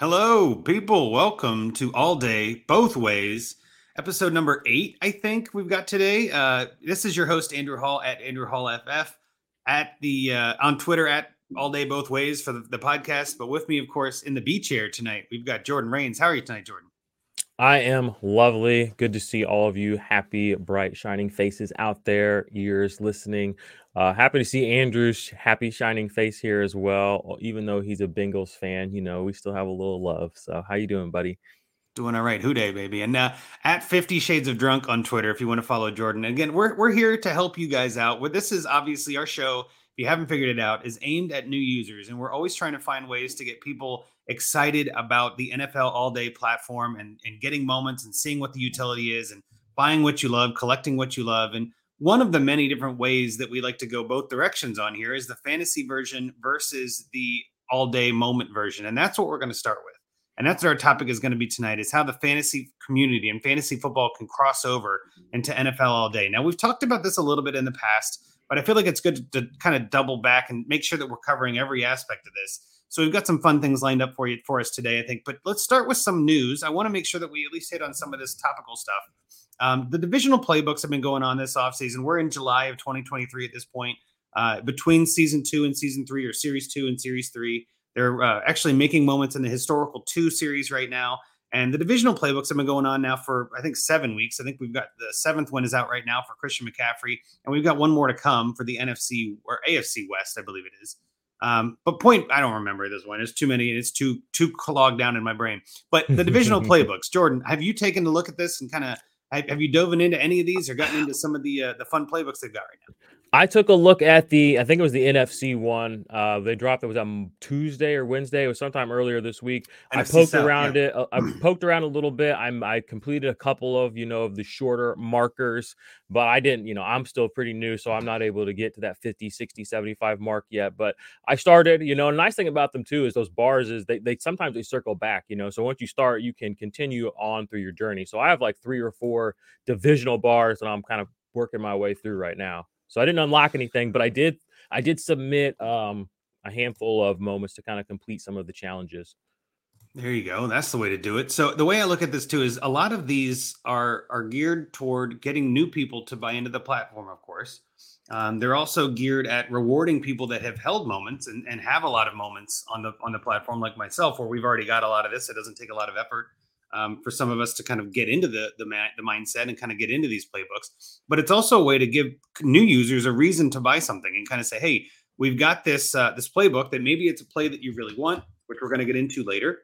Hello, people. Welcome to All Day Both Ways, episode number eight. I think we've got today. Uh, this is your host Andrew Hall at Andrew Hall FF at the uh, on Twitter at All Day Both Ways for the, the podcast. But with me, of course, in the B chair tonight, we've got Jordan Rains. How are you tonight, Jordan? I am lovely. Good to see all of you happy, bright, shining faces out there, ears listening. Uh, happy to see Andrew's happy, shining face here as well. Even though he's a Bengals fan, you know, we still have a little love. So, how you doing, buddy? Doing all right. Who dey, baby. And uh, at 50 Shades of Drunk on Twitter, if you want to follow Jordan. Again, we're, we're here to help you guys out. Well, this is obviously our show If you haven't figured it out, is aimed at new users. And we're always trying to find ways to get people excited about the NFL all day platform and, and getting moments and seeing what the utility is and buying what you love, collecting what you love. And one of the many different ways that we like to go both directions on here is the fantasy version versus the all day moment version. And that's what we're going to start with. And that's what our topic is going to be tonight is how the fantasy community and fantasy football can cross over into NFL all day. Now, we've talked about this a little bit in the past but I feel like it's good to, to kind of double back and make sure that we're covering every aspect of this. So we've got some fun things lined up for you for us today, I think. But let's start with some news. I want to make sure that we at least hit on some of this topical stuff. Um, the divisional playbooks have been going on this offseason. We're in July of 2023 at this point. Uh, between season two and season three, or series two and series three, they're uh, actually making moments in the historical two series right now. And the divisional playbooks have been going on now for I think seven weeks. I think we've got the seventh one is out right now for Christian McCaffrey, and we've got one more to come for the NFC or AFC West, I believe it is. Um, but point, I don't remember this one. It's too many. And it's too too clogged down in my brain. But the divisional playbooks, Jordan, have you taken a look at this and kind of have you dove into any of these or gotten into some of the uh, the fun playbooks they've got right now? I took a look at the, I think it was the NFC one. Uh, they dropped it was on Tuesday or Wednesday. It was sometime earlier this week. NFC I poked South, around yeah. it. Uh, I poked around a little bit. I'm I completed a couple of you know of the shorter markers, but I didn't. You know, I'm still pretty new, so I'm not able to get to that 50, 60, 75 mark yet. But I started. You know, a nice thing about them too is those bars is they they sometimes they circle back. You know, so once you start, you can continue on through your journey. So I have like three or four divisional bars that I'm kind of working my way through right now. So I didn't unlock anything, but I did I did submit um, a handful of moments to kind of complete some of the challenges. There you go. That's the way to do it. So the way I look at this too is a lot of these are are geared toward getting new people to buy into the platform, of course. Um, they're also geared at rewarding people that have held moments and, and have a lot of moments on the on the platform, like myself, where we've already got a lot of this. It doesn't take a lot of effort um, for some of us to kind of get into the the, ma- the mindset and kind of get into these playbooks. But it's also a way to give new users a reason to buy something and kind of say, "Hey, we've got this uh, this playbook that maybe it's a play that you really want, which we're going to get into later."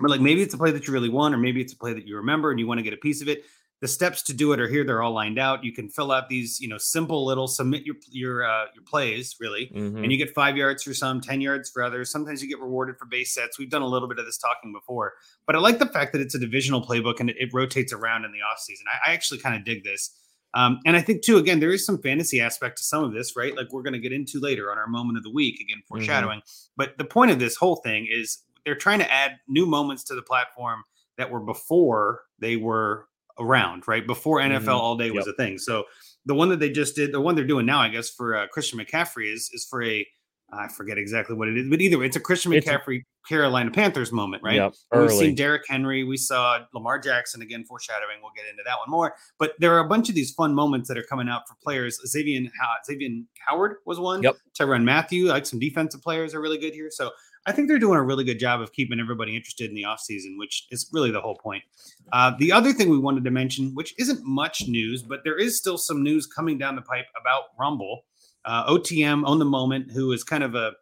But like maybe it's a play that you really want, or maybe it's a play that you remember and you want to get a piece of it the steps to do it are here they're all lined out you can fill out these you know simple little submit your your uh, your plays really mm-hmm. and you get five yards for some 10 yards for others sometimes you get rewarded for base sets we've done a little bit of this talking before but i like the fact that it's a divisional playbook and it, it rotates around in the off season i, I actually kind of dig this um, and i think too again there is some fantasy aspect to some of this right like we're going to get into later on our moment of the week again mm-hmm. foreshadowing mm-hmm. but the point of this whole thing is they're trying to add new moments to the platform that were before they were around, right? Before NFL mm-hmm. all day was yep. a thing. So the one that they just did, the one they're doing now, I guess, for uh, Christian McCaffrey is is for a I forget exactly what it is, but either way, it's a Christian McCaffrey a, Carolina Panthers moment, right? Yep, We've seen Derrick Henry, we saw Lamar Jackson again, foreshadowing. We'll get into that one more, but there are a bunch of these fun moments that are coming out for players. Xavier, Xavier Howard was one. Yep. Tyrann Mathieu, like some defensive players are really good here. So I think they're doing a really good job of keeping everybody interested in the offseason, which is really the whole point. Uh, the other thing we wanted to mention, which isn't much news, but there is still some news coming down the pipe about Rumble. Uh, OTM Own the Moment, who is kind of a,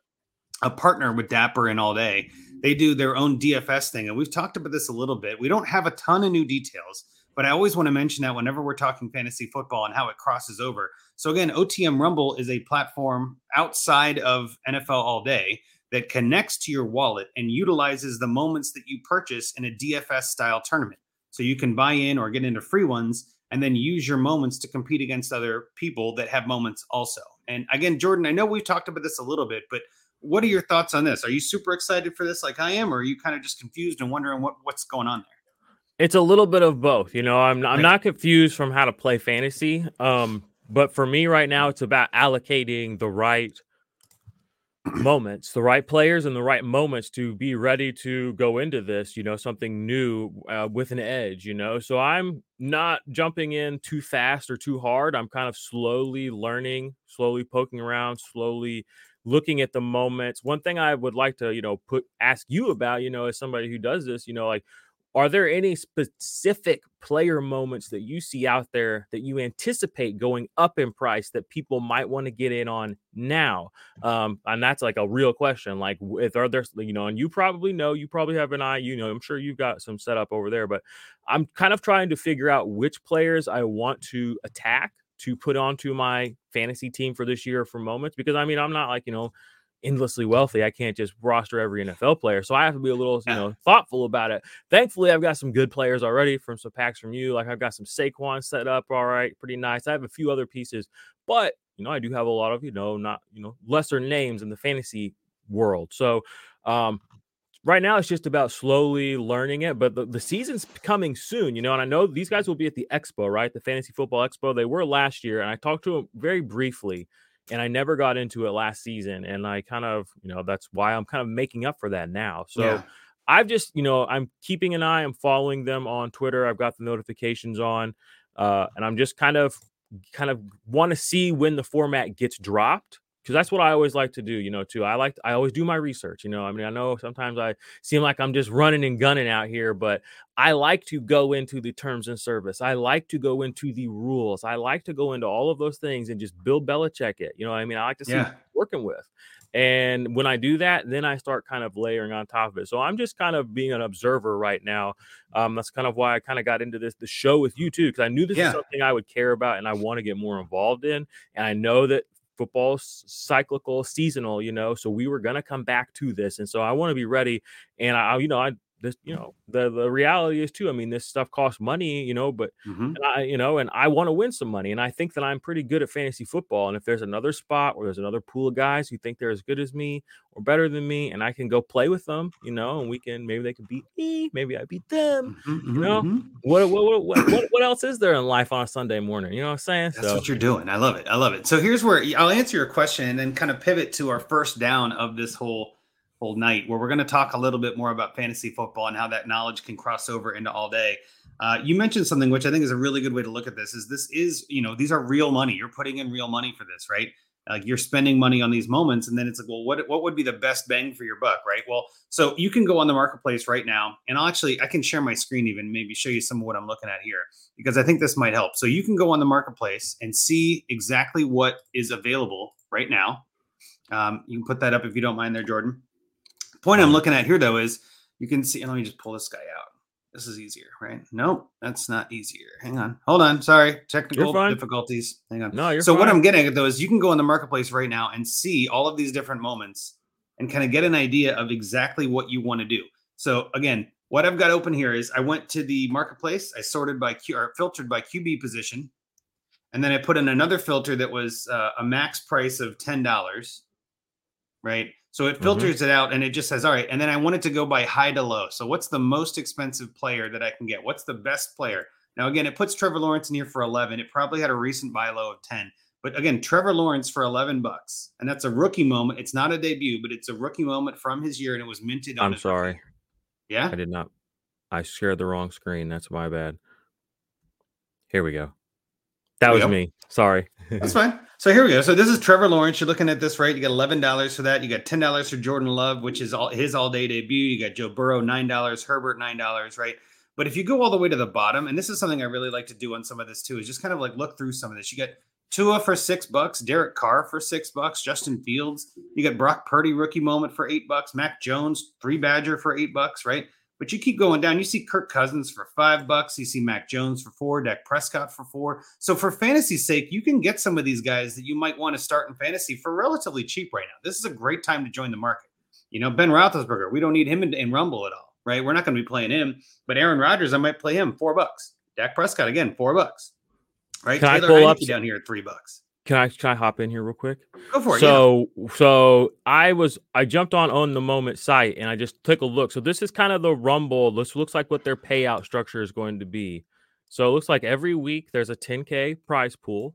a partner with Dapper and All Day, they do their own DFS thing. And we've talked about this a little bit. We don't have a ton of new details, but I always want to mention that whenever we're talking fantasy football and how it crosses over. So, again, OTM Rumble is a platform outside of NFL All Day that connects to your wallet and utilizes the moments that you purchase in a DFS style tournament. So you can buy in or get into free ones and then use your moments to compete against other people that have moments also. And again, Jordan, I know we've talked about this a little bit, but what are your thoughts on this? Are you super excited for this like I am, or are you kind of just confused and wondering what, what's going on there? It's a little bit of both. You know, I'm I'm not confused from how to play fantasy. Um, but for me right now, it's about allocating the right moments, the right players and the right moments to be ready to go into this, you know, something new uh, with an edge, you know. So I'm not jumping in too fast or too hard. I'm kind of slowly learning, slowly poking around, slowly looking at the moments. One thing I would like to, you know, put ask you about, you know, as somebody who does this, you know, like are there any specific player moments that you see out there that you anticipate going up in price that people might want to get in on now? Um, and that's like a real question. Like, if are there, you know, and you probably know, you probably have an eye, you know, I'm sure you've got some set up over there, but I'm kind of trying to figure out which players I want to attack to put onto my fantasy team for this year for moments because I mean, I'm not like, you know, endlessly wealthy. I can't just roster every NFL player. So I have to be a little, you know, thoughtful about it. Thankfully, I've got some good players already from some packs from you. Like I've got some Saquon set up, all right, pretty nice. I have a few other pieces, but you know, I do have a lot of, you know, not, you know, lesser names in the fantasy world. So um right now it's just about slowly learning it but the, the season's coming soon you know and i know these guys will be at the expo right the fantasy football expo they were last year and i talked to them very briefly and I never got into it last season. And I kind of, you know, that's why I'm kind of making up for that now. So yeah. I've just, you know, I'm keeping an eye. I'm following them on Twitter. I've got the notifications on, uh, and I'm just kind of, kind of want to see when the format gets dropped because that's what I always like to do, you know, too. I like I always do my research, you know. I mean, I know sometimes I seem like I'm just running and gunning out here, but I like to go into the terms and service. I like to go into the rules. I like to go into all of those things and just build Belichick it. You know, I mean, I like to see yeah. working with. And when I do that, then I start kind of layering on top of it. So I'm just kind of being an observer right now. Um, that's kind of why I kind of got into this the show with you too, because I knew this yeah. is something I would care about and I want to get more involved in. And I know that football cyclical seasonal you know so we were going to come back to this and so i want to be ready and i you know i this you know the the reality is too i mean this stuff costs money you know but mm-hmm. i you know and i want to win some money and i think that i'm pretty good at fantasy football and if there's another spot where there's another pool of guys who think they're as good as me or better than me and i can go play with them you know and we can maybe they can beat me maybe i beat them mm-hmm, you know mm-hmm. what, what, what, what, what else is there in life on a sunday morning you know what i'm saying that's so, what you're doing i love it i love it so here's where i'll answer your question and then kind of pivot to our first down of this whole whole night where we're going to talk a little bit more about fantasy football and how that knowledge can cross over into all day. Uh, you mentioned something which I think is a really good way to look at this. Is this is you know these are real money. You're putting in real money for this, right? Like you're spending money on these moments, and then it's like, well, what what would be the best bang for your buck, right? Well, so you can go on the marketplace right now, and I'll actually I can share my screen even maybe show you some of what I'm looking at here because I think this might help. So you can go on the marketplace and see exactly what is available right now. Um, you can put that up if you don't mind, there, Jordan point I'm looking at here though is you can see. Let me just pull this guy out. This is easier, right? Nope, that's not easier. Hang on, hold on. Sorry, technical difficulties. Hang on. No, you're so fine. what I'm getting at though is you can go in the marketplace right now and see all of these different moments and kind of get an idea of exactly what you want to do. So again, what I've got open here is I went to the marketplace. I sorted by Q or filtered by QB position, and then I put in another filter that was uh, a max price of ten dollars, right? So it mm-hmm. filters mm-hmm. it out and it just says, all right. And then I wanted to go by high to low. So what's the most expensive player that I can get? What's the best player? Now, again, it puts Trevor Lawrence in here for 11. It probably had a recent buy low of 10. But again, Trevor Lawrence for 11 bucks. And that's a rookie moment. It's not a debut, but it's a rookie moment from his year and it was minted on I'm sorry. Yeah. I did not. I shared the wrong screen. That's my bad. Here we go. That was me. Sorry. That's fine. So here we go. So this is Trevor Lawrence. You're looking at this, right? You got eleven dollars for that. You got ten dollars for Jordan Love, which is all his all day debut. You got Joe Burrow nine dollars, Herbert nine dollars, right? But if you go all the way to the bottom, and this is something I really like to do on some of this too, is just kind of like look through some of this. You got Tua for six bucks, Derek Carr for six bucks, Justin Fields. You got Brock Purdy rookie moment for eight bucks, Mac Jones three Badger for eight bucks, right? But you keep going down. You see Kirk Cousins for five bucks. You see Mac Jones for four, Dak Prescott for four. So for fantasy's sake, you can get some of these guys that you might want to start in fantasy for relatively cheap right now. This is a great time to join the market. You know, Ben Roethlisberger, we don't need him in, in Rumble at all, right? We're not going to be playing him. But Aaron Rodgers, I might play him four bucks. Dak Prescott again, four bucks. Right? Can Taylor I pull Heinicke up down here at three bucks. Can I try hop in here real quick? Go for it. So yeah. so I was I jumped on Own the Moment site and I just took a look. So this is kind of the rumble. This looks like what their payout structure is going to be. So it looks like every week there's a 10k prize pool.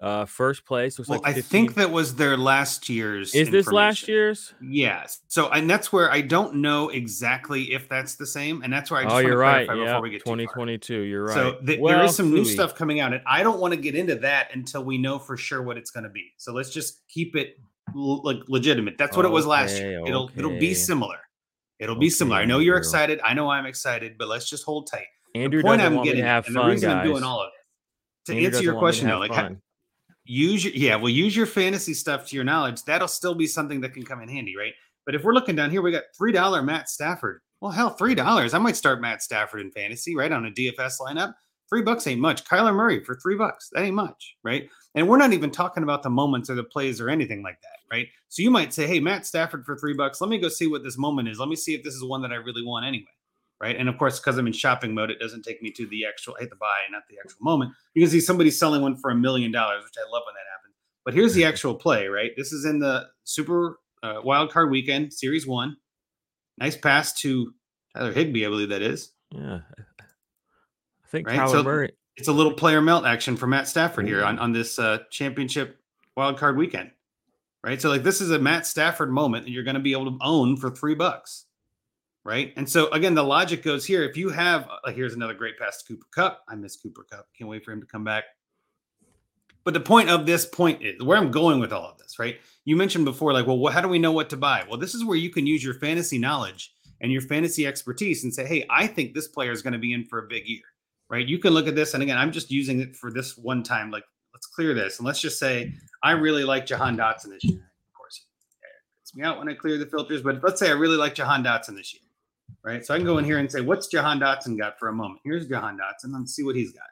Uh, first place was well, like I think that was their last year's. Is this last year's? Yes. So, and that's where I don't know exactly if that's the same, and that's where I just oh, you're right. Yeah, before we get 2022. You're right. So th- well, there is some new stuff coming out, and I don't want to get into that until we know for sure what it's going to be. So let's just keep it l- like legitimate. That's what okay, it was last year. It'll okay. it'll be similar. It'll okay, be similar. I know you're excited. I know I'm excited, but let's just hold tight. Andrew the point I'm getting, and fun, the reason guys. I'm doing all of it to Andrew answer your question, though, like use your yeah, well, use your fantasy stuff to your knowledge. That'll still be something that can come in handy, right? But if we're looking down here, we got three dollar Matt Stafford. Well, hell, three dollars. I might start Matt Stafford in fantasy, right? On a DFS lineup. Three bucks ain't much. Kyler Murray for three bucks. That ain't much, right? And we're not even talking about the moments or the plays or anything like that, right? So you might say, hey, Matt Stafford for three bucks. Let me go see what this moment is. Let me see if this is one that I really want anyway right? And of course, because I'm in shopping mode, it doesn't take me to the actual hit the buy, not the actual moment. You can see somebody selling one for a million dollars, which I love when that happens. But here's the actual play, right? This is in the Super uh, Wild Card Weekend, Series One. Nice pass to Tyler Higbee, I believe that is. Yeah, I think right? Tyler so Murray. It's a little player melt action for Matt Stafford here on on this uh, championship Wild Card Weekend, right? So like this is a Matt Stafford moment that you're going to be able to own for three bucks right? And so again, the logic goes here. If you have uh, like here's another great pass to Cooper Kupp. I miss Cooper Kupp. Can't wait for him to come back. But the point of this point is where I'm going with all of this, right? You mentioned before, like, well, how do we know what to buy? Well, this is where you can use your fantasy knowledge and your fantasy expertise and say, hey, I think this player is going to be in for a big year, right? You can look at this, and again, I'm just using it for this one time. Like, let's clear this, and let's just say I really like Jahan Dotson this year. Of course, it me out when I clear the filters, but let's say I really like Jahan Dotson this year right? So I can go in here and say, what's Jahan Dotson got for a moment? Here's Jahan Dotson. Let's see what he's got,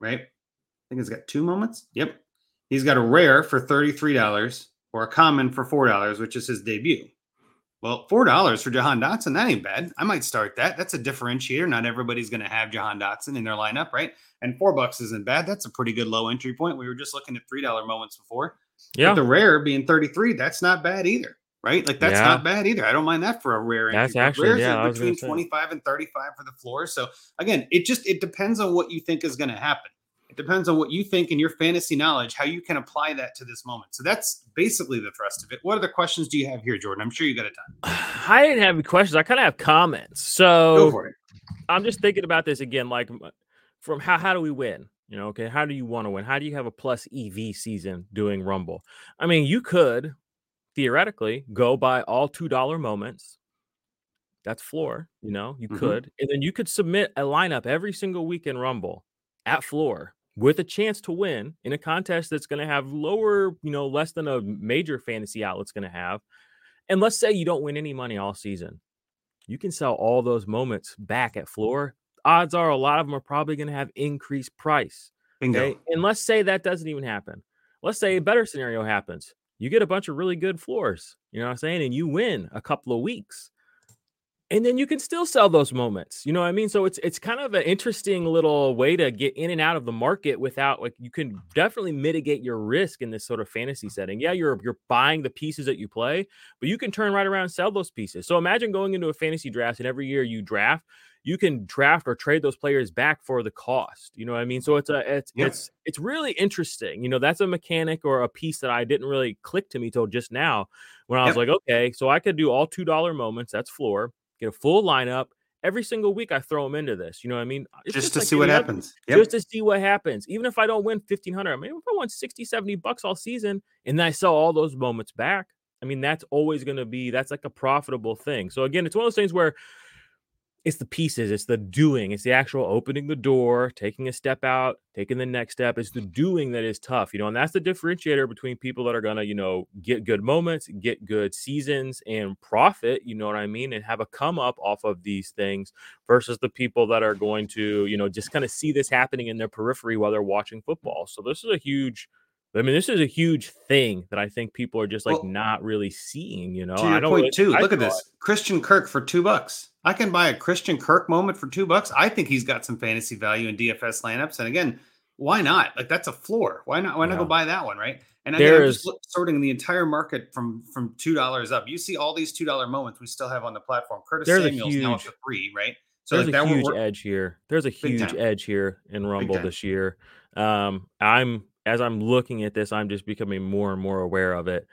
right? I think he's got two moments. Yep. He's got a rare for $33 or a common for $4, which is his debut. Well, $4 for Jahan Dotson, that ain't bad. I might start that. That's a differentiator. Not everybody's going to have Jahan Dotson in their lineup, right? And four bucks isn't bad. That's a pretty good low entry point. We were just looking at $3 moments before. Yeah. But the rare being 33, that's not bad either right? Like that's yeah. not bad either. I don't mind that for a rare. That's actually Rares yeah, between twenty five and thirty five for the floor. So again, it just it depends on what you think is going to happen. It depends on what you think and your fantasy knowledge, how you can apply that to this moment. So that's basically the thrust of it. What other questions do you have here, Jordan? I'm sure you got a ton. I didn't have any questions. I kind of have comments. So I'm just thinking about this again, like from how how do we win? You know, okay, how do you want to win? How do you have a plus EV season doing Rumble? I mean, you could theoretically go buy all $2 moments. That's floor, you know, you mm-hmm. could. And then you could submit a lineup every single week in Rumble at floor with a chance to win in a contest that's going to have lower, you know, less than a major fantasy outlet's going to have. And let's say you don't win any money all season. You can sell all those moments back at floor. Odds are a lot of them are probably going to have increased price. Bingo. Okay? And let's say that doesn't even happen. Let's say a better scenario happens you get a bunch of really good floors, you know what I'm saying? And you win a couple of weeks. And then you can still sell those moments. You know what I mean? So it's it's kind of an interesting little way to get in and out of the market without like you can definitely mitigate your risk in this sort of fantasy setting. Yeah, you're you're buying the pieces that you play, but you can turn right around and sell those pieces. So imagine going into a fantasy draft and every year you draft, you can draft or trade those players back for the cost. You know what I mean? So it's a it's yeah. it's it's really interesting. You know, that's a mechanic or a piece that I didn't really click to me till just now when I was like, okay, so I could do all two dollar moments. That's floor. Get a full lineup every single week. I throw them into this. You know what I mean? Just, just to like see what happens. Yep. Just to see what happens. Even if I don't win fifteen hundred, I mean, if I won 60, 70 bucks all season, and then I sell all those moments back. I mean, that's always going to be that's like a profitable thing. So again, it's one of those things where it's the pieces, it's the doing, it's the actual opening the door, taking a step out, taking the next step. It's the doing that is tough, you know, and that's the differentiator between people that are going to, you know, get good moments, get good seasons and profit, you know what I mean, and have a come up off of these things versus the people that are going to, you know, just kind of see this happening in their periphery while they're watching football. So this is a huge I mean, this is a huge thing that I think people are just like well, not really seeing. You know, to your I don't point really, too. Look at this, Christian Kirk for two bucks. I can buy a Christian Kirk moment for two bucks. I think he's got some fantasy value in DFS lineups. And again, why not? Like that's a floor. Why not? Why not go buy that one, right? And again, I'm just sorting the entire market from from two dollars up. You see all these two dollar moments we still have on the platform. Curtis Samuel's huge, now up to three, right? So there's like a huge edge here. There's a huge edge here in Rumble this year. Um, I'm as I'm looking at this, I'm just becoming more and more aware of it.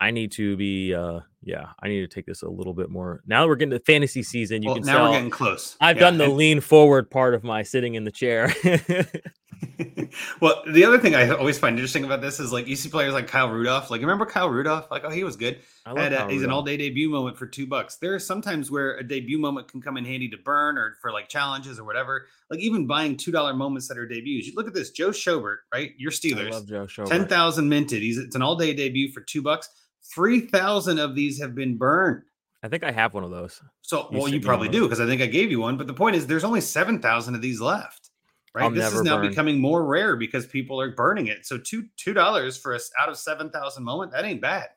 I need to be, uh, yeah, I need to take this a little bit more. Now that we're getting to fantasy season, you well, can now tell we're getting close. I've yeah. done the lean forward part of my sitting in the chair. well, the other thing I always find interesting about this is like you see players like Kyle Rudolph. Like, remember Kyle Rudolph? Like, oh, he was good. Had a, he's an all-day debut moment for two bucks. There are sometimes where a debut moment can come in handy to burn or for like challenges or whatever. Like even buying two dollar moments that are debuts. You look at this, Joe Schobert, right? Your Steelers. I love Joe Schobert. Ten thousand minted. He's it's an all-day debut for two bucks. Three thousand of these have been burned. I think I have one of those. So, well, you probably do because I think I gave you one. But the point is, there's only seven thousand of these left right? I'll this is now burn. becoming more rare because people are burning it. So two two dollars for us out of seven thousand moment that ain't bad,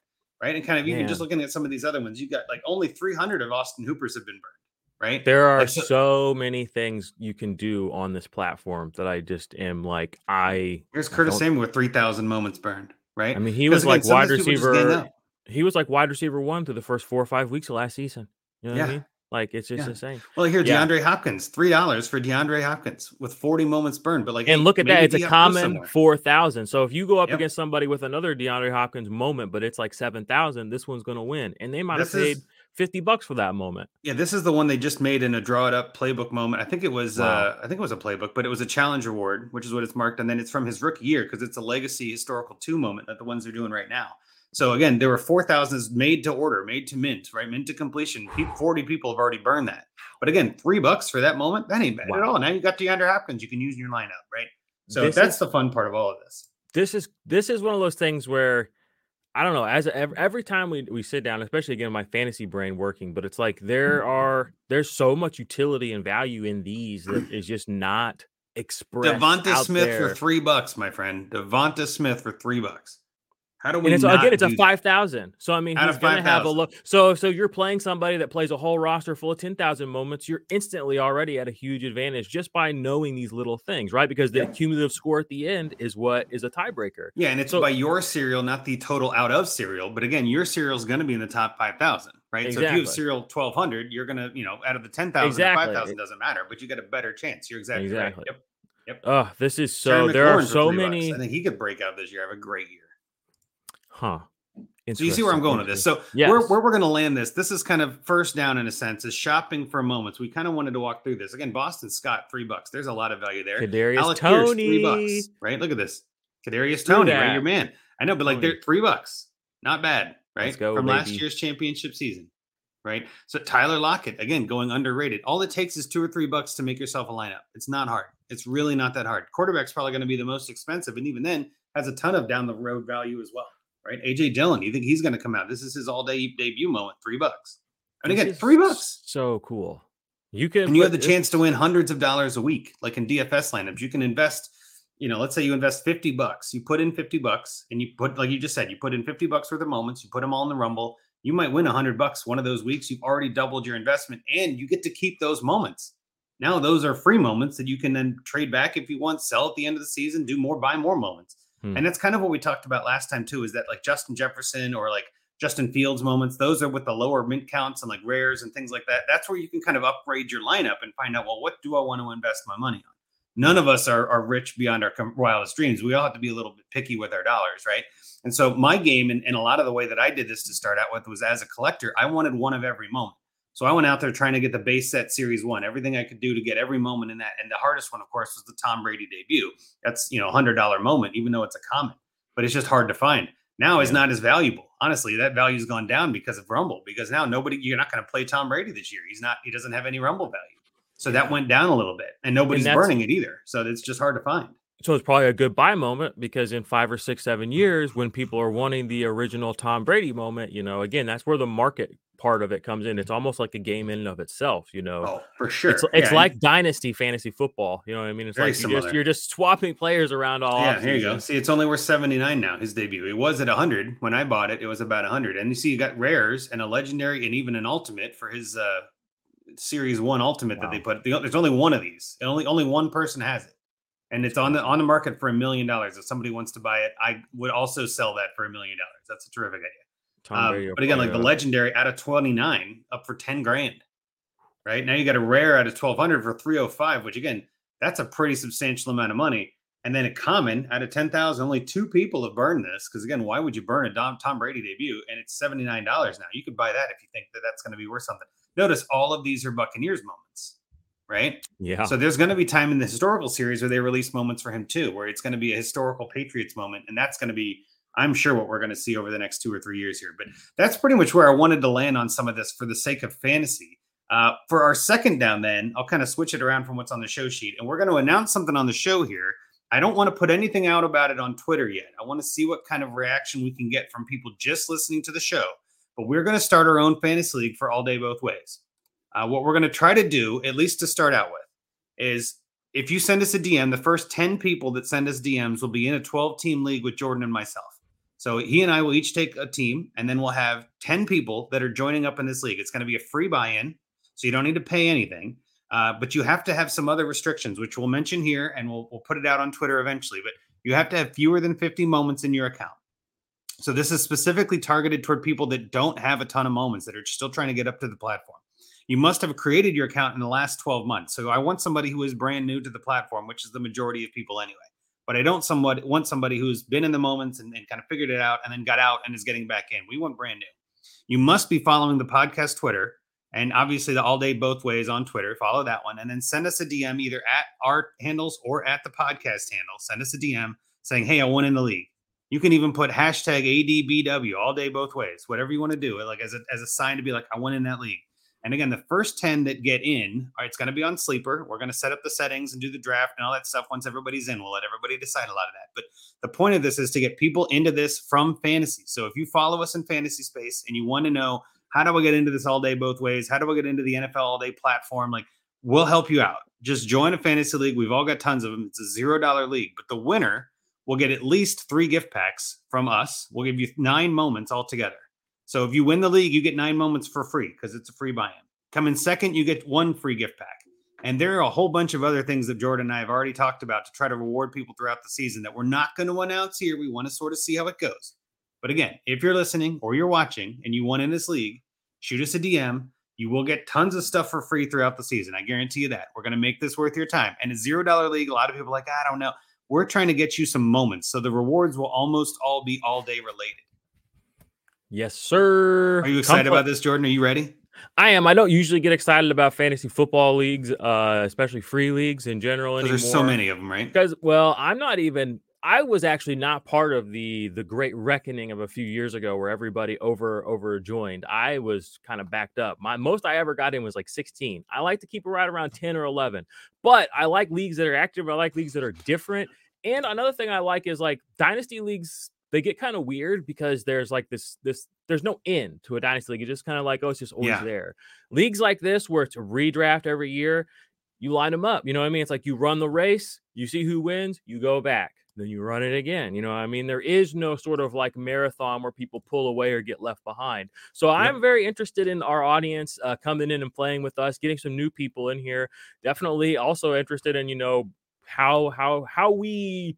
right? And kind of even just looking at some of these other ones, you got like only three hundred of Austin Hoopers have been burned, right? There are like, so, so, many things you can do on this platform that I just am like I. Here's Curtis Samuel with three thousand moments burned, right? I mean, he was again, like wide receiver. He was like wide receiver one through the first four or five weeks of last season. You know yeah. I mean? Like it's just yeah. insane. Well, here yeah. DeAndre Hopkins, three dollars for DeAndre Hopkins with forty moments burned. But like, and look at that, it's a common four thousand. So if you go up yep. against somebody with another DeAndre Hopkins moment, but it's like seven thousand, this one's going to win, and they might this have paid. Is, 50 bucks for that moment. Yeah, this is the one they just made in a draw it up playbook moment. I think it was wow. uh I think it was a playbook, but it was a challenge award, which is what it's marked and then it's from his rookie year because it's a legacy historical 2 moment that the ones they're doing right now. So again, there were 4,000s made to order, made to mint, right? Mint to completion. 40 people have already burned that. But again, three bucks for that moment, that ain't bad wow. at all. Now you got DeAndre Hopkins you can use in your lineup, right? So this that's is, the fun part of all of this. This is this is one of those things where I don't know. As every, every time we, we sit down, especially again my fantasy brain working, but it's like there mm-hmm. are there's so much utility and value in these that is just not expressed. Devonta Smith there. for three bucks, my friend. Devonta Smith for three bucks. How do we? And it's again, it's a five thousand. So I mean, Out he's going to have a look. So so you're playing somebody that plays a whole roster full of ten thousand moments. You're instantly already at a huge advantage just by knowing these little things, right? Because the yeah. cumulative score at the end is what is a tiebreaker. Yeah, and it's so, by your serial, not the total out of serial. But again, your serial is going to be in the top five thousand, right? Exactly. So if you have serial twelve hundred, you're going to, you know, out of the ten thousand, exactly. five thousand doesn't matter, but you get a better chance. You're exactly, exactly. right. Yep. Yep. Oh, this is so. there are so many. Bucks. I think he could break out this year. Have a great year. Huh. So you see where I'm going with this. So yes. where, where we're going to land this, this is kind of first down in a sense, is shopping for moments. we kind of wanted to walk through this again. Boston Scott, three bucks. There's a lot of value there. Kadarius Alec Toney, Pierce, three bucks. Right, look at this. Kadarius Toney, right, your man. I know, but like they're three bucks, not bad, right? Go, From baby. last year's championship season, right? So Tyler Lockett, again, going underrated. All it takes is two or three bucks to make yourself a lineup. It's not hard. It's really not that hard. Quarterback's probably going to be the most expensive, and even then has a ton of down the road value as well right? AJ Dillon, you think he's going to come out? This is his all day debut moment, three bucks. And again, three bucks. So cool. You can, and you have the chance to win hundreds of dollars a week, like in DFS lineups. You can invest, you know, let's say you invest 50 bucks, you put in 50 bucks, and you put, like you just said, you put in 50 bucks worth of moments, you put them all in the Rumble. You might win 100 bucks one of those weeks. You've already doubled your investment, and you get to keep those moments. Now, those are free moments that you can then trade back if you want, sell at the end of the season, do more, buy more moments. Hmm. And that's kind of what we talked about last time too, is that like Justin Jefferson or like Justin Fields moments, those are with the lower mint counts and like rares and things like that. That's where you can kind of upgrade your lineup and find out, well, what do I want to invest my money on? None of us are, are rich beyond our wildest dreams. We all have to be a little bit picky with our dollars, right? And so my game and, and a lot of the way that I did this to start out with was as a collector, I wanted one of every moment. So I went out there trying to get the base set series one, everything I could do to get every moment in that. And the hardest one, of course, was the Tom Brady debut. That's, you know, hundred dollar moment, even though it's a common, but it's just hard to find. Now yeah. is not as valuable. Honestly, that value's gone down because of Rumble, because now nobody, you're not going to play Tom Brady this year. He's not, he doesn't have any Rumble value. So that went down a little bit and nobody's and burning it either. So it's just hard to find. So it's probably a good buy moment because in five or six, seven years, when people are wanting the original Tom Brady moment, you know, again, that's where the market part of it comes in. It's almost like a game in and of itself, you know. Oh, for sure. It's, it's yeah, like dynasty fantasy football. You know what I mean? It's like you just, you're just swapping players around all. Yeah, here you go. See, it's only worth 79 now, his debut. It was at 100 when I bought it. It was about 100. And you see, you got rares and a legendary and even an ultimate for his uh series one ultimate wow. that they put. There's only one of these. And only only one person has it. And it's on the on the market for a million dollars. If somebody wants to buy it, I would also sell that for a million dollars. That's a terrific idea. Um, but again, like the legendary out of 29 up for 10 grand. Right now, you got a rare out of 1200 for 305, which again, that's a pretty substantial amount of money. And then a common out of 10,000, only two people have burned this. Because again, why would you burn a Dom, Tom Brady debut? And it's $79 now. You could buy that if you think that that's going to be worth something. Notice all of these are Buccaneers moments, right? Yeah. So there's going to be time in the historical series where they release moments for him too, where it's going to be a historical Patriots moment. And that's going to be, I'm sure, what we're going to see over the next two or three years here. But that's pretty much where I wanted to land on some of this for the sake of fantasy. Uh, for our second down, then I'll kind of switch it around from what's on the show sheet, and we're going to announce something on the show here I don't want to put anything out about it on Twitter yet. I want to see what kind of reaction we can get from people just listening to the show. But we're going to start our own fantasy league for all day, both ways. Uh, what we're going to try to do, at least to start out with, is if you send us a DM, the first 10 people that send us DMs will be in a 12 team league with Jordan and myself. So he and I will each take a team, and then we'll have 10 people that are joining up in this league. It's going to be a free buy in, so you don't need to pay anything. Uh, but you have to have some other restrictions, which we'll mention here and we'll, we'll put it out on Twitter eventually. But you have to have fewer than 50 moments in your account. So this is specifically targeted toward people that don't have a ton of moments that are still trying to get up to the platform. You must have created your account in the last 12 months. So I want somebody who is brand new to the platform, which is the majority of people anyway. But I don't somewhat want somebody who's been in the moments and, and kind of figured it out and then got out and is getting back in. We want brand new. You must be following the podcast Twitter and obviously the all day both ways on Twitter. Follow that one, and then send us a DM either at our handles or at the podcast handle. Send us a DM saying, "Hey, I won in the league." You can even put hashtag ADBW all day both ways, whatever you want to do, like as a as a sign to be like, "I won in that league." And again, the first 10 that get in, all right, it's going to be on Sleeper. We're going to set up the settings and do the draft and all that stuff once everybody's in. We'll let everybody decide a lot of that. But the point of this is to get people into this from fantasy. So if you follow us in fantasy space and you want to know how do I get into this all day both ways? How do I get into the NFL all day platform? Like, we'll help you out. Just join a fantasy league. We've all got tons of them. It's a zero dollar league, but the winner will get at least three gift packs from us. We'll give you nine moments altogether. So if you win the league, you get nine moments for free because it's a free buy-in. Come in second, you get one free gift pack. And there are a whole bunch of other things that Jordan and I have already talked about to try to reward people throughout the season that we're not going to announce here. We want to sort of see how it goes. But again, if you're listening or you're watching and you won in this league, shoot us a DM. You will get tons of stuff for free throughout the season. I guarantee you that. We're going to make this worth your time. And a zero dollar league, a lot of people like, I don't know. We're trying to get you some moments. So the rewards will almost all be all day related. Yes, sir. Are you excited about this, Jordan? Are you ready? I am. I don't usually get excited about fantasy football leagues, uh, especially free leagues in general anymore. There's so many of them, right? Because, well, I'm not even I was actually not part of the the great reckoning of a few years ago where everybody over over joined. I was kind of backed up. My most I ever got in was like 16. I like to keep it right around 10 or 11. But I like leagues that are active. I like leagues that are different. And another thing I like is like dynasty leagues they get kind of weird because there's like this this there's no end to a dynasty league. It's just kind of like oh, it's just always yeah. there. Leagues like this where it's a redraft every year, you line them up. You know what I mean? It's like you run the race, you see who wins, you go back then you run it again. You know, what I mean, there is no sort of like marathon where people pull away or get left behind. So yep. I'm very interested in our audience uh, coming in and playing with us, getting some new people in here. Definitely also interested in, you know, how how how we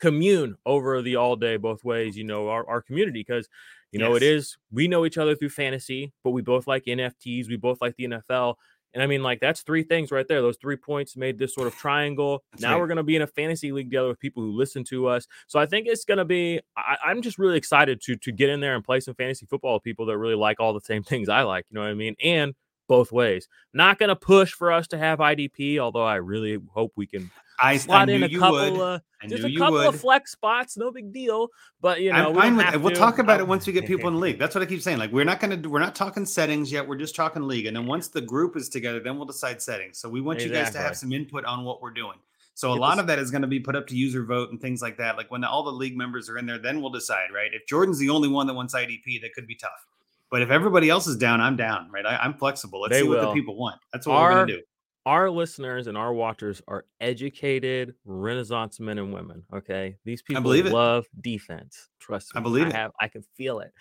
commune over the all day both ways you know our, our community because you know yes. it is we know each other through fantasy but we both like nfts we both like the nfl and I mean, like that's three things right there. Those three points made this sort of triangle. That's now right. we're going to be in a fantasy league together with people who listen to us. So I think it's going to be. I, am just really excited to to get in there and play some fantasy football with people that really like all the same things I like. You know what I mean? And both ways. Not going to push for us to have IDP, although I really hope we can I slot I in a couple of just a couple of flex spots, no big deal. But you know, I'm fine with it. We'll talk about it um, once we get people in the league. That's what I keep saying. Like we're not gonna we're not talking settings yet. We're just talking league, and then once the group is together, then we'll decide settings. So we want exactly. you guys to have some input on what we're doing. So a lot of that is going to be put up to user vote and things like that. Like when all the league members are in there, then we'll decide, right? If Jordan's the only one that wants IDP, that could be tough. But if everybody else is down, I'm down, right? I, am flexible. Let's they see will. what the people want. That's what our, we're going to do our listeners and our watchers are educated Renaissance men and women. Okay, these people love it. defense. Trust me, I believe I it. I can feel it.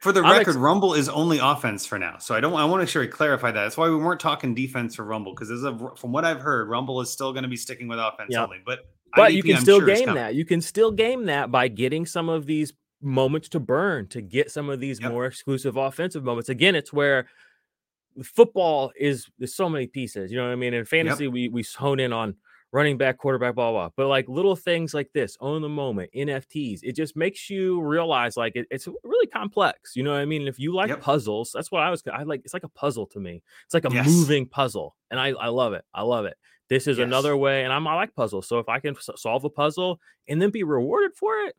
for the record, ex- Rumble is only offense for now, so I don't. I want to sure clarify that. That's why we weren't talking defense for Rumble because from what I've heard, Rumble is still going to be sticking with offense yep. only. But but IDP, you can I'm still sure game that. You can still game that by getting some of these moments to burn to get some of these yep. more exclusive offensive moments. Again, it's where football is there's so many pieces. You know what I mean? In fantasy, yep. we we hone in on running back, quarterback, blah, blah. But like little things like this, own the moment, NFTs, it just makes you realize like it, it's really complex. You know what I mean? if you like yep. puzzles, that's what I was, I like, it's like a puzzle to me. It's like a yes. moving puzzle. And I, I love it. I love it. This is yes. another way. And I'm, I like puzzles. So if I can solve a puzzle and then be rewarded for it,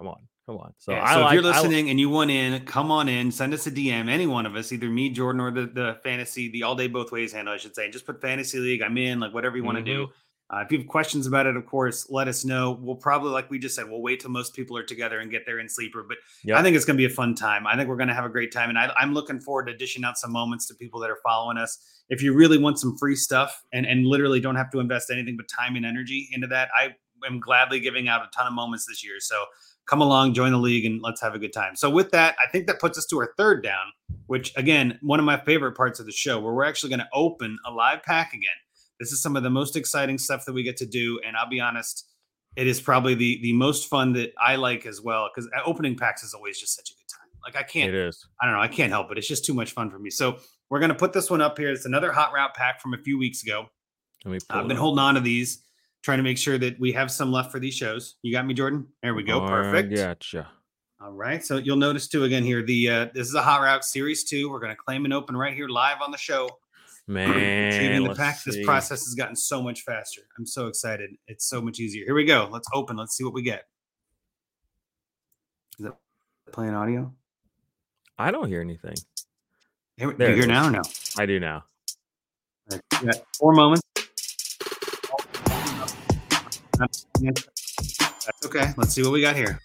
come on. Come on. So, yeah, so like, if you're listening and you want in, come on in, send us a DM, any one of us, either me, Jordan, or the, the fantasy, the all day both ways handle, I should say. Just put fantasy league. I'm in, like whatever you want to mm-hmm. do. Uh, if you have questions about it, of course, let us know. We'll probably, like we just said, we'll wait till most people are together and get there in sleeper. But yep. I think it's going to be a fun time. I think we're going to have a great time, and I, am looking forward to dishing out some moments to people that are following us. If you really want some free stuff and and literally don't have to invest anything but time and energy into that, I am gladly giving out a ton of moments this year. So come along, join the league, and let's have a good time. So with that, I think that puts us to our third down, which again, one of my favorite parts of the show, where we're actually going to open a live pack again this is some of the most exciting stuff that we get to do. And I'll be honest, it is probably the the most fun that I like as well. Because uh, opening packs is always just such a good time. Like I can't, it is. I don't know, I can't help it. It's just too much fun for me. So we're gonna put this one up here. It's another hot route pack from a few weeks ago. I've been holding on to these, trying to make sure that we have some left for these shows. You got me, Jordan. There we go. Perfect. Gotcha. All right. So you'll notice too again here. The uh, this is a hot route series two. We're gonna claim and open right here live on the show. Man, the pack. See. This process has gotten so much faster. I'm so excited. It's so much easier. Here we go. Let's open. Let's see what we get. Is that playing audio? I don't hear anything. Here, there you hear now or no? I do now. Right, four moments. That's okay. Let's see what we got here.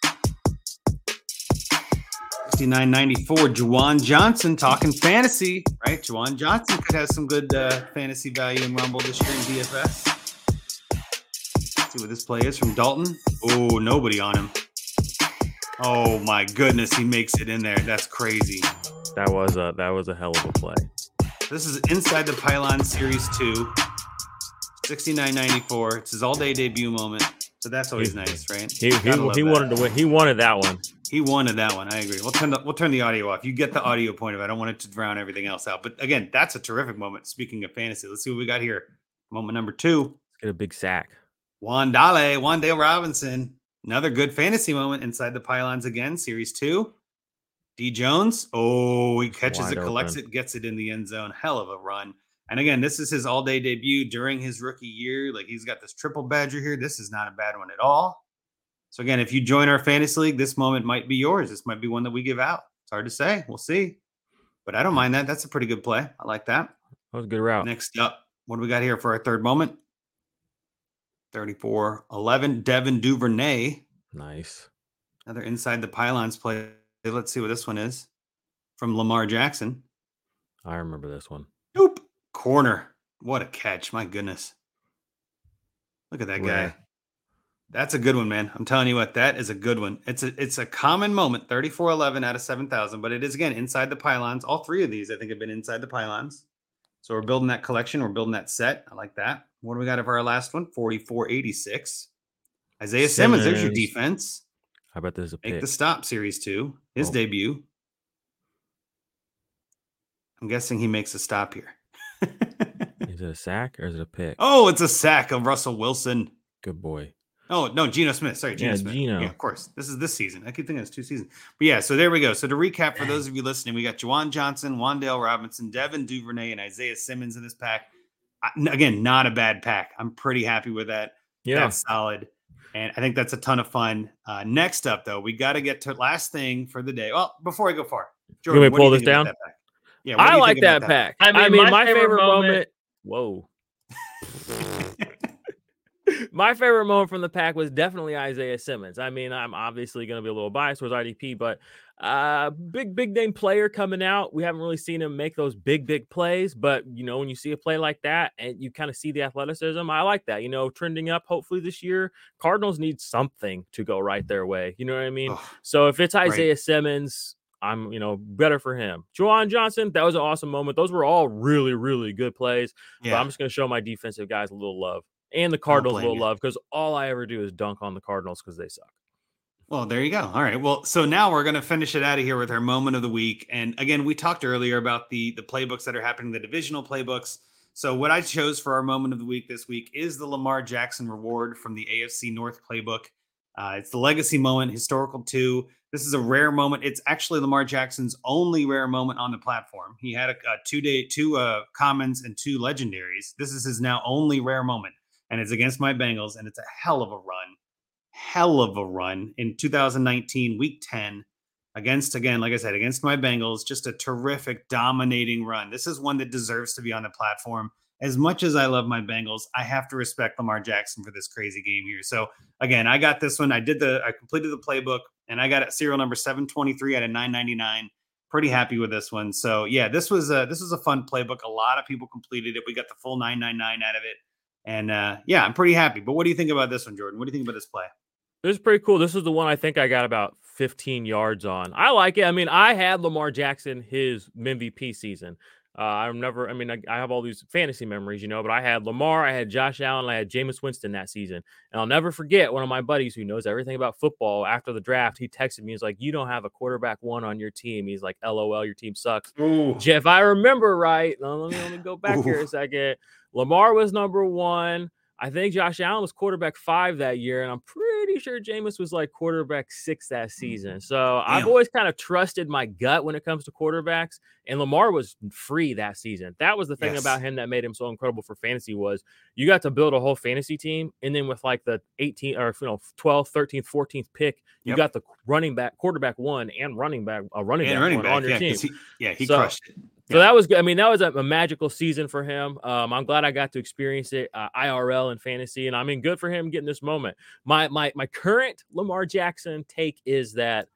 6994, Juwan Johnson talking fantasy, right? Juwan Johnson could have some good uh, fantasy value in Rumble this year in DFS. Let's see what this play is from Dalton. Oh, nobody on him. Oh my goodness, he makes it in there. That's crazy. That was a that was a hell of a play. This is inside the Pylon Series 2. 6994. It's his all-day debut moment. So that's always he, nice, right? He, he, he wanted to win. He wanted that one. He wanted that one. I agree. We'll turn the we'll turn the audio off. You get the audio point of it. I don't want it to drown everything else out. But again, that's a terrific moment. Speaking of fantasy, let's see what we got here. Moment number two. Let's get a big sack. Wandale, Wan'Dale Robinson. Another good fantasy moment inside the pylons again. Series two. D Jones. Oh, he catches Wide it, collects open. it, gets it in the end zone. Hell of a run. And again, this is his all-day debut during his rookie year. Like he's got this triple badger here. This is not a bad one at all. So again, if you join our fantasy league, this moment might be yours. This might be one that we give out. It's hard to say. We'll see. But I don't mind that. That's a pretty good play. I like that. That was a good route. Next up, what do we got here for our third moment? 34 11. Devin Duvernay. Nice. Another inside the pylons play. Let's see what this one is from Lamar Jackson. I remember this one. Corner. What a catch. My goodness. Look at that guy. That's a good one, man. I'm telling you what, that is a good one. It's a it's a common moment, 3411 out of 7,000, but it is again inside the pylons. All three of these, I think, have been inside the pylons. So we're building that collection. We're building that set. I like that. What do we got for our last one? 4486. Isaiah Simmons, Simmons there's your defense. How about this? Make pick? the stop series two, his oh. debut. I'm guessing he makes a stop here. Is it a sack or is it a pick? Oh, it's a sack of Russell Wilson. Good boy. Oh no, Geno Smith. Sorry, Geno yeah, Smith. Geno. Yeah, of course. This is this season. I keep thinking it's two seasons. But yeah, so there we go. So to recap for those of you listening, we got Juwan Johnson, Wan'Dale Robinson, Devin Duvernay, and Isaiah Simmons in this pack. Again, not a bad pack. I'm pretty happy with that. Yeah, that's solid. And I think that's a ton of fun. Uh, next up, though, we got to get to last thing for the day. Well, before I go far, Jordan, Can we pull this down? Yeah, I like that pack. pack. I mean, I mean my, my, favorite, favorite moment, moment. Whoa. my favorite moment from the pack was definitely Isaiah Simmons. I mean, I'm obviously going to be a little biased towards IDP, but uh, big, big name player coming out. We haven't really seen him make those big, big plays, but you know, when you see a play like that and you kind of see the athleticism, I like that. You know, trending up hopefully this year. Cardinals need something to go right their way. You know what I mean? Oh, so if it's Isaiah right. Simmons, I'm, you know, better for him. Juwan Johnson, that was an awesome moment. Those were all really, really good plays. Yeah. But I'm just going to show my defensive guys a little love and the Cardinals will you. love because all I ever do is dunk on the Cardinals because they suck. Well, there you go. All right. Well, so now we're going to finish it out of here with our moment of the week. And again, we talked earlier about the the playbooks that are happening, the divisional playbooks. So, what I chose for our moment of the week this week is the Lamar Jackson reward from the AFC North playbook. Uh, it's the legacy moment, historical two. This is a rare moment. It's actually Lamar Jackson's only rare moment on the platform. He had a, a two day, two uh, commons and two legendaries. This is his now only rare moment, and it's against my Bengals, and it's a hell of a run, hell of a run in 2019, Week 10 against again, like I said, against my Bengals. Just a terrific, dominating run. This is one that deserves to be on the platform as much as I love my Bengals, I have to respect Lamar Jackson for this crazy game here. So again, I got this one. I did the I completed the playbook and I got it serial number 723 out of 999. Pretty happy with this one. So yeah, this was a this was a fun playbook. A lot of people completed it. We got the full 999 out of it. And uh yeah, I'm pretty happy. But what do you think about this one, Jordan? What do you think about this play? This is pretty cool. This is the one I think I got about 15 yards on. I like it. I mean, I had Lamar Jackson his MVP season. Uh, I'm never, I mean, I, I, have all these fantasy memories, you know, but I had Lamar, I had Josh Allen, I had Jameis Winston that season. And I'll never forget one of my buddies who knows everything about football after the draft. He texted me, he's like, You don't have a quarterback one on your team. He's like, LOL, your team sucks. Ooh. If I remember right, let me, let me go back Ooh. here a second. Lamar was number one. I think Josh Allen was quarterback five that year, and I'm pretty sure Jameis was like quarterback six that mm. season. So Damn. I've always kind of trusted my gut when it comes to quarterbacks. And Lamar was free that season. That was the thing yes. about him that made him so incredible for fantasy was you got to build a whole fantasy team, and then with like the 18 or you know 12th, 13th, 14th pick, you yep. got the running back, quarterback one, and running back, a running and back, running back on your yeah, team. He, yeah, he so, crushed it. So that was good. I mean, that was a, a magical season for him. Um, I'm glad I got to experience it uh, IRL and fantasy, and I mean, good for him getting this moment. My my my current Lamar Jackson take is that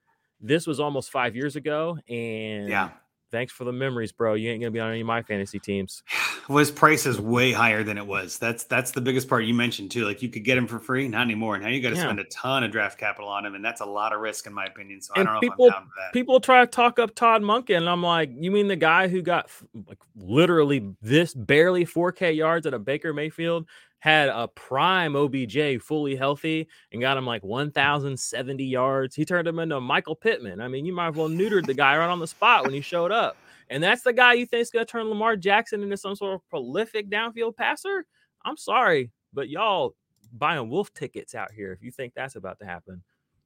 this was almost five years ago, and yeah, thanks for the memories, bro. You ain't gonna be on any of my fantasy teams. Well, his price is way higher than it was. That's that's the biggest part you mentioned too. Like you could get him for free, not anymore. Now you got to yeah. spend a ton of draft capital on him, and that's a lot of risk in my opinion. So and I don't people, know if I'm down for that. People try to talk up Todd Monken, and I'm like, you mean the guy who got like literally this barely 4K yards at a Baker Mayfield? Had a prime OBJ fully healthy and got him like 1,070 yards. He turned him into Michael Pittman. I mean, you might as well neutered the guy right on the spot when he showed up. And that's the guy you think is going to turn Lamar Jackson into some sort of prolific downfield passer? I'm sorry, but y'all buying wolf tickets out here if you think that's about to happen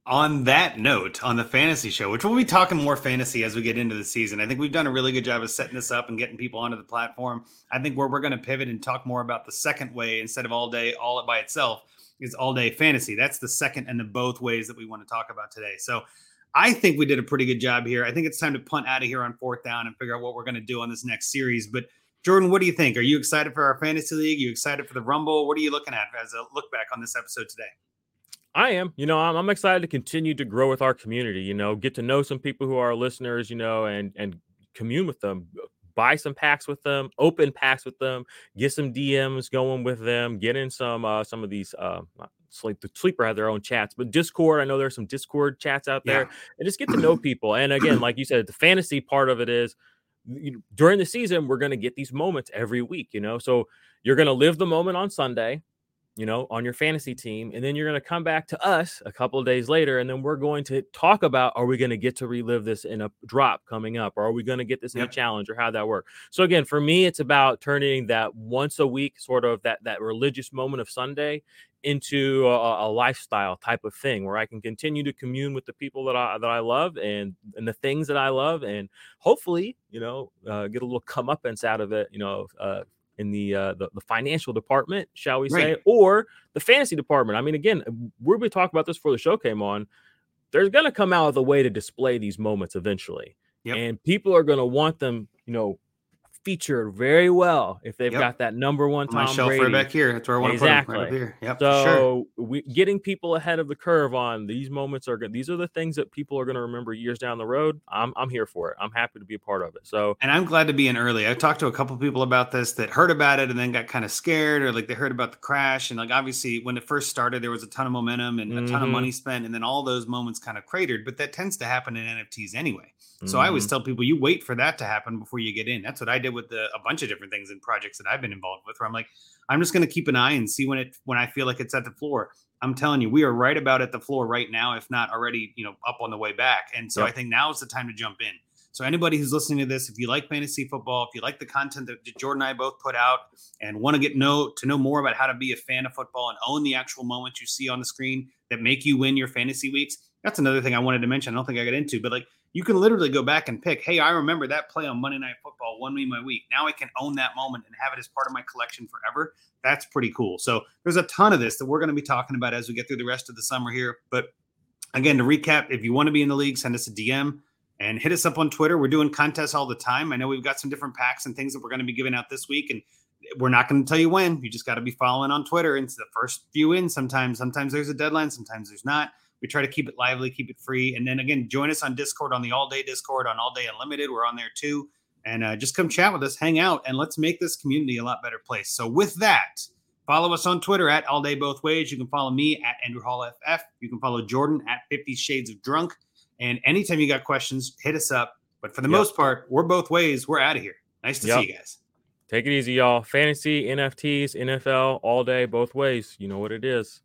on that note, on the fantasy show, which we'll be talking more fantasy as we get into the season, I think we've done a really good job of setting this up and getting people onto the platform. I think where we're going to pivot and talk more about the second way instead of all day, all by itself, is all day fantasy. That's the second and the both ways that we want to talk about today. So I think we did a pretty good job here. I think it's time to punt out of here on fourth down and figure out what we're going to do on this next series. But Jordan, what do you think? Are you excited for our fantasy league? Are you excited for the Rumble? What are you looking at as a look back on this episode today? I am. You know, I'm, I'm excited to continue to grow with our community. You know, get to know some people who are listeners. You know, and and commune with them, buy some packs with them, open packs with them, get some DMs going with them, get in some uh some of these uh sleep the sleeper have their own chats, but Discord, I know there's some Discord chats out there, yeah. and just get to know people. And again, like you said, the fantasy part of it is during the season, we're going to get these moments every week, you know. So you're going to live the moment on Sunday you know, on your fantasy team. And then you're going to come back to us a couple of days later. And then we're going to talk about are we going to get to relive this in a drop coming up? Or are we going to get this in yep. a challenge or how that work? So again, for me, it's about turning that once a week sort of that that religious moment of Sunday into a, a, lifestyle type of thing where I can continue to commune with the people that I that I love and and the things that I love and hopefully you know uh, get a little comeuppance out of it you know uh, in the, uh, the, the financial department, shall we say, right. or the fantasy department. I mean, again, we're be talking about this before the show came on. There's going to come out with a way to display these moments eventually, yep. and people are going to want them, you know, featured very well if they've yep. got that number one Tom My shelf Brady. right back here. That's where I want exactly. to put him. Right here. Yep, so sure. we, getting people ahead of the curve on these moments are good. These are the things that people are going to remember years down the road. I'm I'm here for it. I'm happy to be a part of it. So and I'm glad to be in early. I talked to a couple people about this that heard about it and then got kind of scared or like they heard about the crash and like obviously when it first started there was a ton of momentum and mm-hmm. a ton of mm-hmm. money spent and then all those moments kind of cratered. But that tends to happen in NFTs anyway. So. I always mm-hmm. tell people you wait for that to happen before you get in. That's what I did with the, a bunch of different things and projects that I've been involved with. Where I'm like, I'm just going to keep an eye and see when it when I feel like it's at the floor. I'm telling you, we are right about at the floor right now, if not already, you know, up on the way back. And so yep. I think now is the time to jump in. So anybody who's listening to this, if you like fantasy football, if you like the content that Jordan and I both put out, and want to get know to know more about how to be a fan of football and own the actual moments you see on the screen that make you win your fantasy weeks, that's another thing I wanted to mention. I don't think I got into, but like you can literally go back and pick, hey, I remember that play on Monday Night Football won me my week. Now I can own that moment and have it as part of my collection forever. That's pretty cool. So there's a ton of this that we're going to be talking about as we get through the rest of the summer here. But again, to recap, if you want to be in the league, send us a DM and hit us up on Twitter. We're doing contests all the time. I know we've got some different packs and things that we're going to be giving out this week, and we're not going to tell you when. You just got to be following on Twitter. And it's the first few in. Sometimes, sometimes there's a deadline. Sometimes there's not. We try to keep it lively, keep it free, and then again, join us on Discord on the All Day Discord on All Day Unlimited. We're on there too, and uh, just come chat with us, hang out, and let's make this community a lot better place. So with that. Follow us on Twitter at All Day Both Ways. You can follow me at Andrew Hall FF. You can follow Jordan at 50 Shades of Drunk. And anytime you got questions, hit us up. But for the yep. most part, we're both ways. We're out of here. Nice to yep. see you guys. Take it easy, y'all. Fantasy, NFTs, NFL, all day, both ways. You know what it is.